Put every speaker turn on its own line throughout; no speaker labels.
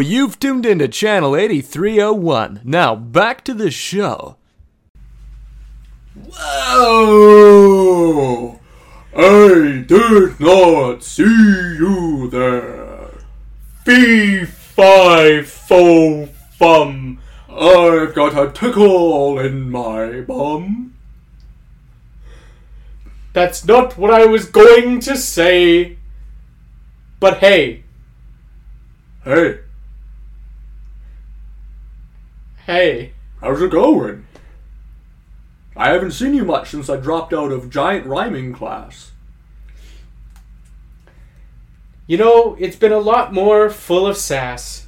You've tuned into channel 8301. Now, back to the show.
Whoa! I did not see you there. Fee, fi, fo, fum. I've got a tickle in my bum.
That's not what I was going to say. But hey,
Hey,
hey.
how's it going? I haven't seen you much since I dropped out of giant rhyming class.
You know, it's been a lot more full of sass.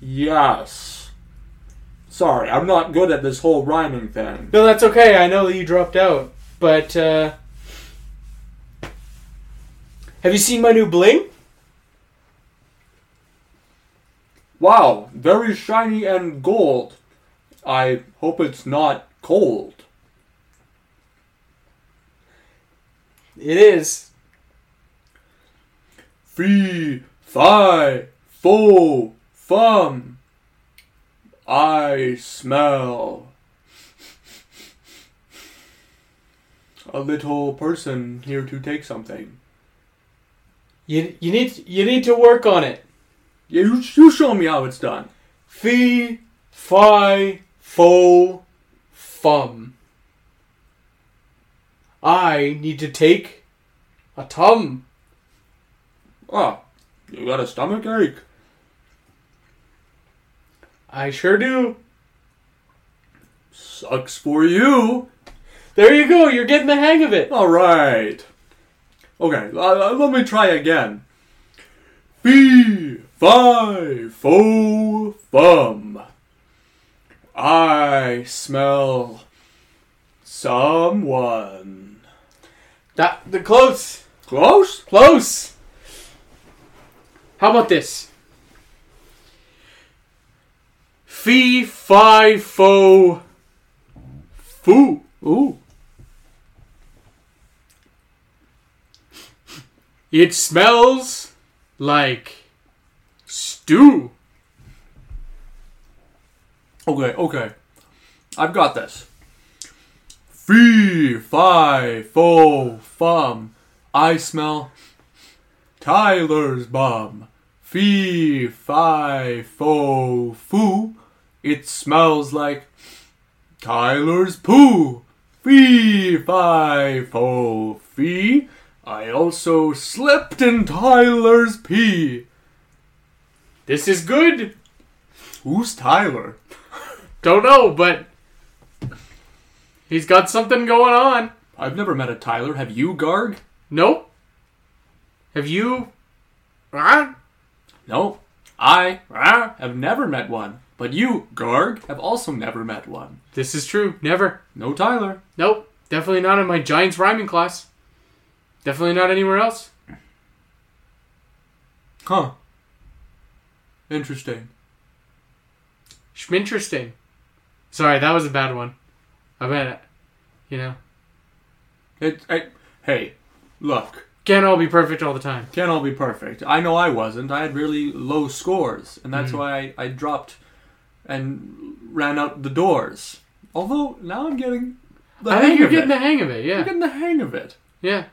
Yes. Sorry, I'm not good at this whole rhyming thing.
No, that's okay. I know that you dropped out. But, uh. Have you seen my new bling?
Wow, very shiny and gold. I hope it's not cold.
It is.
Fee, fi, fo, fum. I smell a little person here to take something.
You, you need you need to work on it.
Yeah, you, you show me how it's done.
Fee, fi, fo, fum. I need to take a tum.
Oh, you got a stomach ache.
I sure do.
Sucks for you.
There you go. You're getting the hang of it.
All right. Okay, uh, uh, let me try again. Fee, fi, fo, fum. I smell someone.
That the close,
Close?
close. How about this? Fee, fi, fo,
Foo. Ooh.
It smells like stew.
Okay, okay. I've got this. Fee, fi, fo, fum. I smell Tyler's bum. Fee, fi, fo, foo. It smells like Tyler's poo. Fee, fi, fo, fee. I also slipped in Tyler's pee.
This is good.
Who's Tyler?
Don't know, but he's got something going on.
I've never met a Tyler. Have you, Garg?
Nope. Have you? Ah?
No, I ah, have never met one. But you, Garg, have also never met one.
This is true. Never.
No Tyler.
Nope. Definitely not in my Giants rhyming class. Definitely not anywhere else.
Huh. Interesting.
Schminteresting. Sorry, that was a bad one. I bet. You know,
It, I, hey, look,
can't all be perfect all the time.
can't all be perfect. I know I wasn't. I had really low scores, and that's why I, I dropped and ran out the doors. Although now I'm getting the
I
hang
think you're
of
getting
it.
the hang of it.
I'm
Yeah.
getting the hang of it.
Yeah.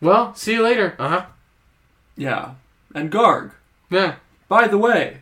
Well, see you later. Uh huh.
Yeah. And Garg,
Yeah.
by the way,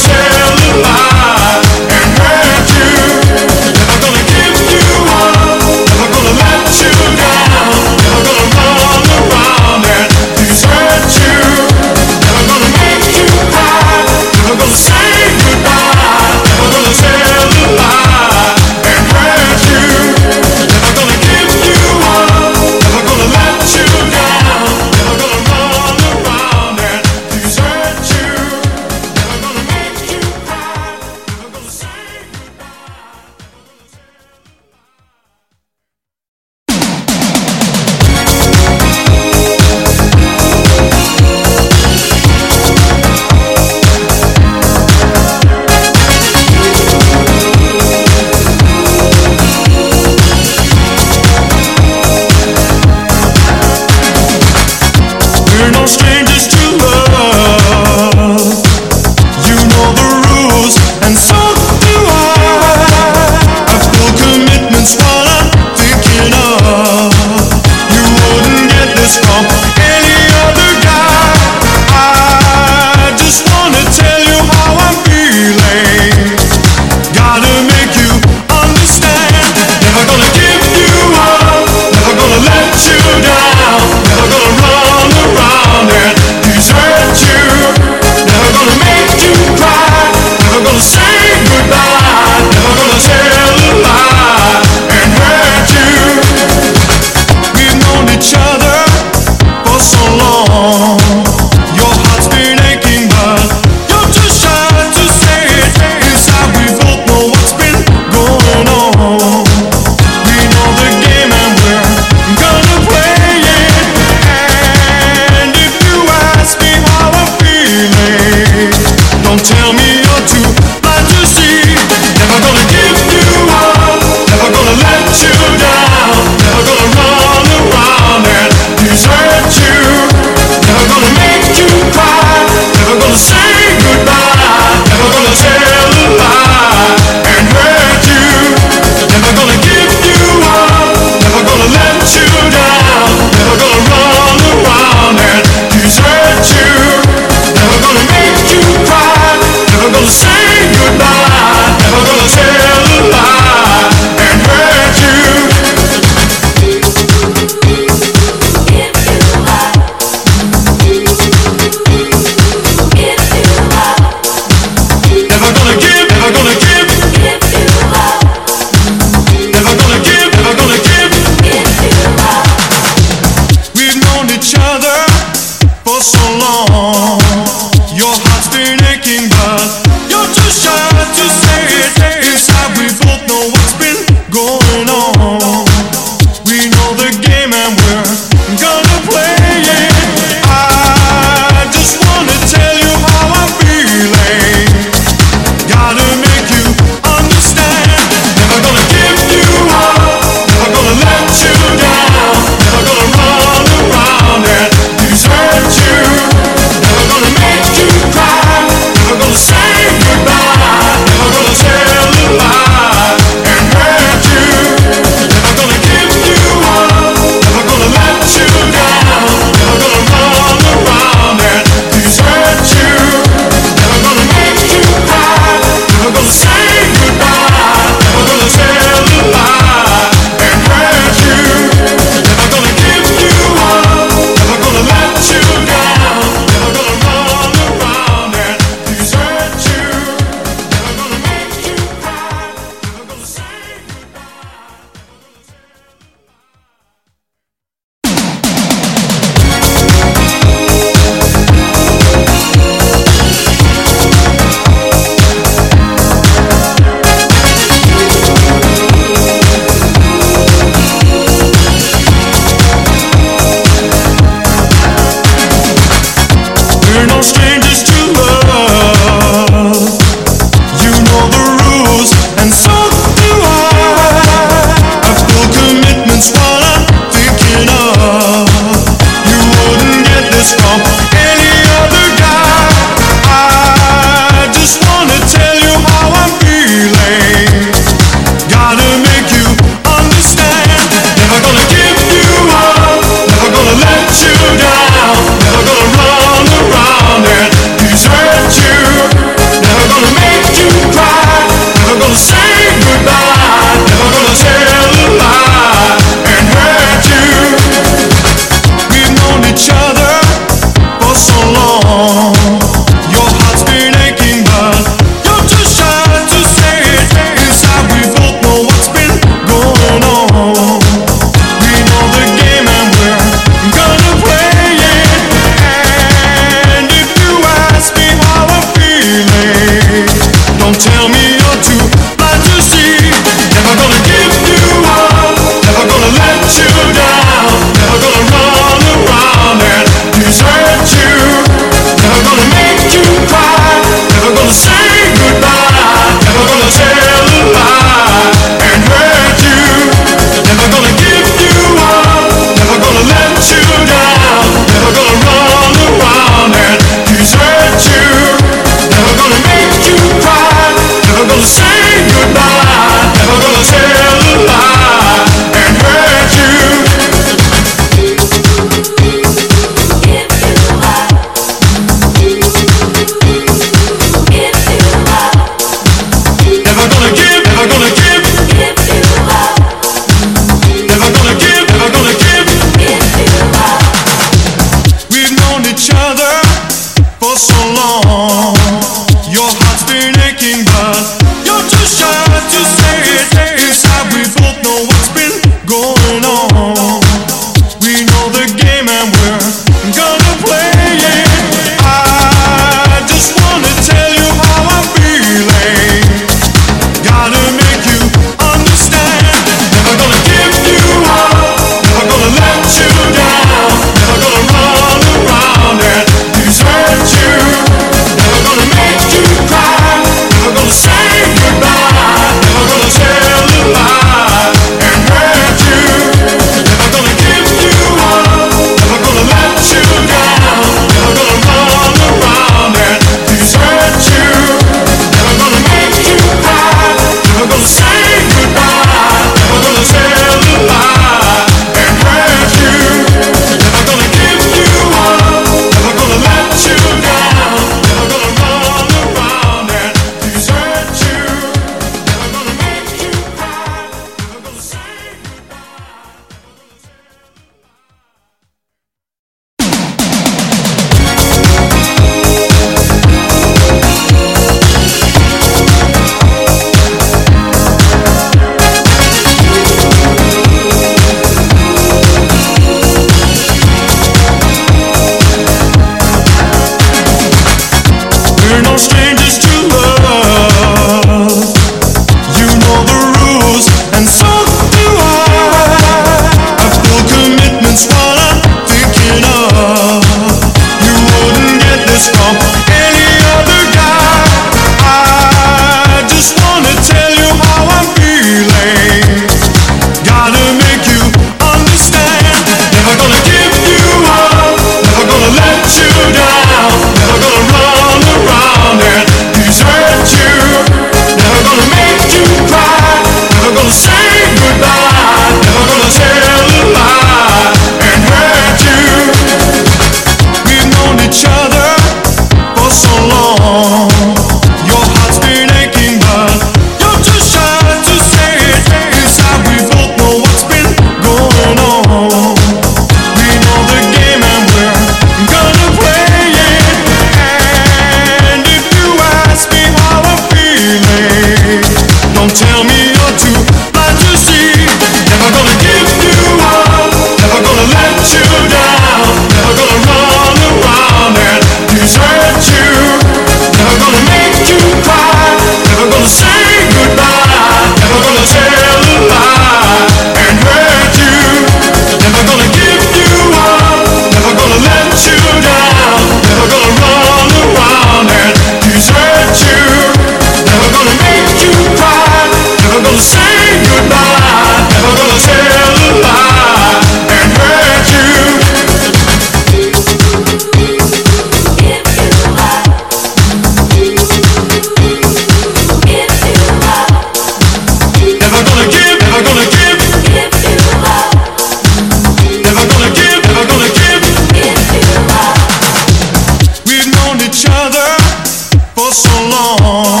for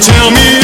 tell me